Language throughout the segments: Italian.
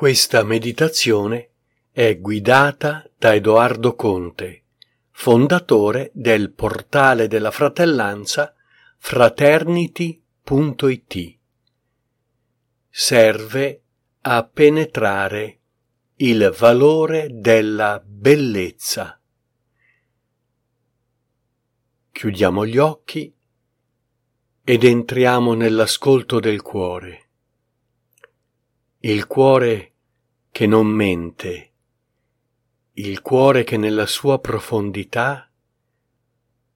Questa meditazione è guidata da Edoardo Conte, fondatore del portale della fratellanza fraternity.it. Serve a penetrare il valore della bellezza. Chiudiamo gli occhi ed entriamo nell'ascolto del cuore. Il cuore che non mente, il cuore che nella sua profondità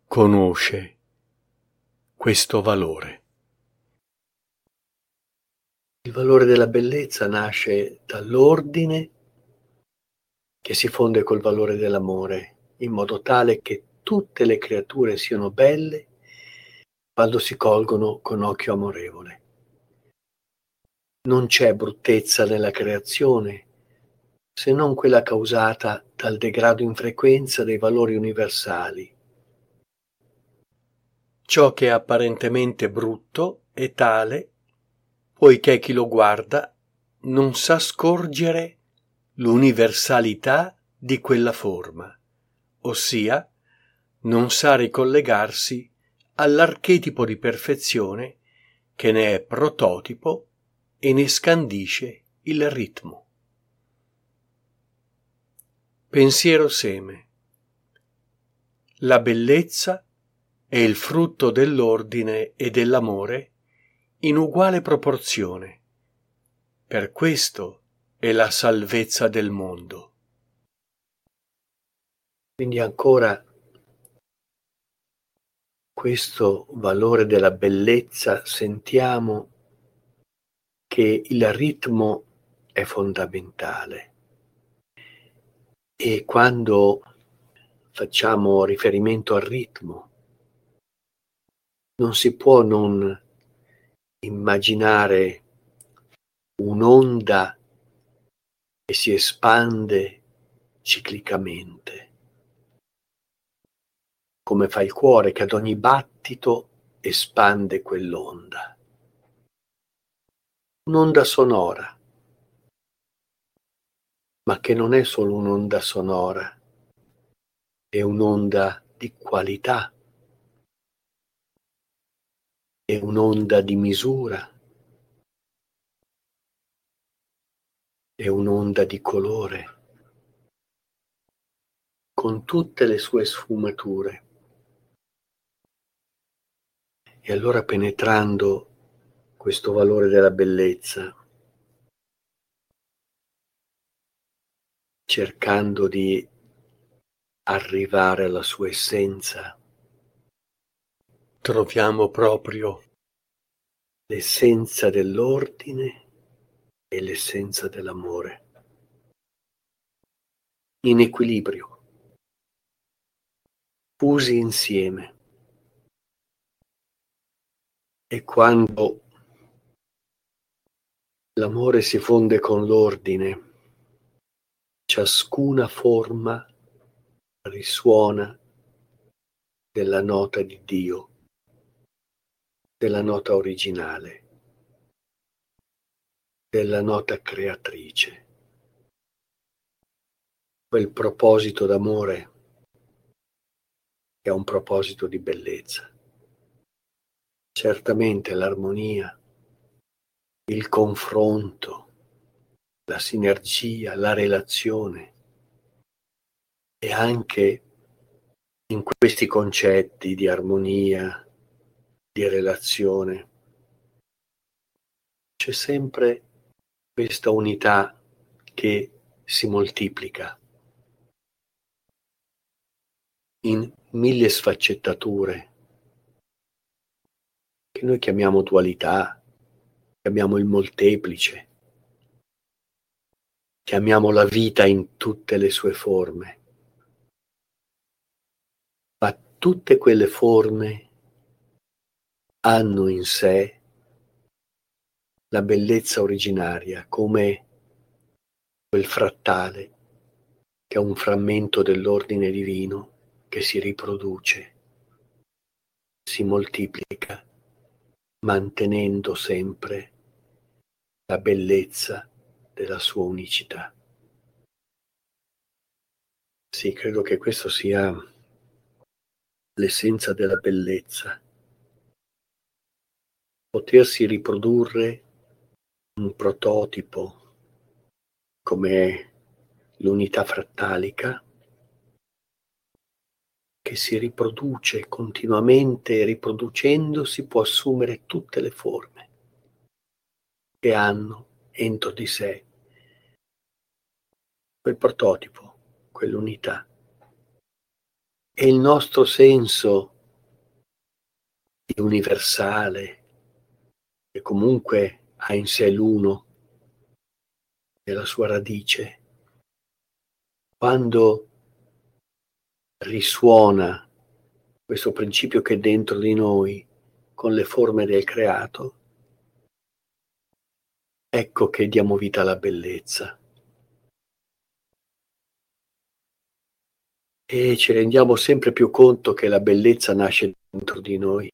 conosce questo valore. Il valore della bellezza nasce dall'ordine che si fonde col valore dell'amore, in modo tale che tutte le creature siano belle quando si colgono con occhio amorevole. Non c'è bruttezza nella creazione, se non quella causata dal degrado in frequenza dei valori universali. Ciò che è apparentemente brutto è tale poiché chi lo guarda non sa scorgere l'universalità di quella forma, ossia non sa ricollegarsi all'archetipo di perfezione che ne è prototipo e ne scandisce il ritmo. Pensiero seme. La bellezza è il frutto dell'ordine e dell'amore in uguale proporzione. Per questo è la salvezza del mondo. Quindi ancora questo valore della bellezza sentiamo che il ritmo è fondamentale e quando facciamo riferimento al ritmo non si può non immaginare un'onda che si espande ciclicamente, come fa il cuore che ad ogni battito espande quell'onda. Un'onda sonora, ma che non è solo un'onda sonora, è un'onda di qualità, è un'onda di misura, è un'onda di colore, con tutte le sue sfumature. E allora penetrando questo valore della bellezza, cercando di arrivare alla sua essenza. Troviamo proprio l'essenza dell'ordine e l'essenza dell'amore in equilibrio, fusi insieme. E quando L'amore si fonde con l'ordine, ciascuna forma risuona della nota di Dio, della nota originale, della nota creatrice. Quel proposito d'amore è un proposito di bellezza. Certamente l'armonia il confronto, la sinergia, la relazione. E anche in questi concetti di armonia, di relazione, c'è sempre questa unità che si moltiplica in mille sfaccettature che noi chiamiamo dualità, chiamiamo il molteplice, chiamiamo la vita in tutte le sue forme. Ma tutte quelle forme hanno in sé la bellezza originaria come quel frattale che è un frammento dell'ordine divino che si riproduce, si moltiplica, mantenendo sempre la bellezza della sua unicità. Sì, credo che questo sia l'essenza della bellezza. Potersi riprodurre un prototipo come l'unità frattalica che si riproduce continuamente e riproducendosi può assumere tutte le forme che hanno entro di sé quel prototipo, quell'unità. E il nostro senso di universale, che comunque ha in sé l'uno nella sua radice, quando risuona questo principio che è dentro di noi con le forme del creato, ecco che diamo vita alla bellezza. E ci rendiamo sempre più conto che la bellezza nasce dentro di noi,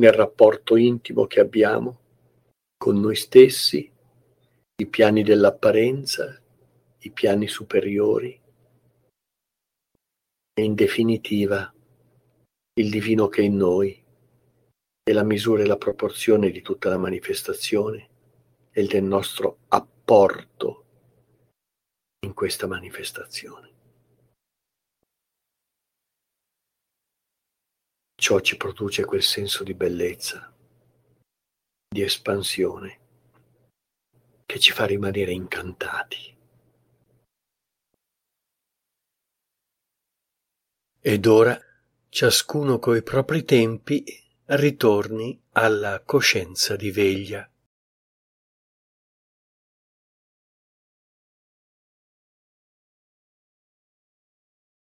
nel rapporto intimo che abbiamo con noi stessi, i piani dell'apparenza, i piani superiori e in definitiva il divino che è in noi è la misura e la proporzione di tutta la manifestazione e del nostro apporto in questa manifestazione. Ciò ci produce quel senso di bellezza, di espansione, che ci fa rimanere incantati. Ed ora ciascuno coi propri tempi ritorni alla coscienza di veglia.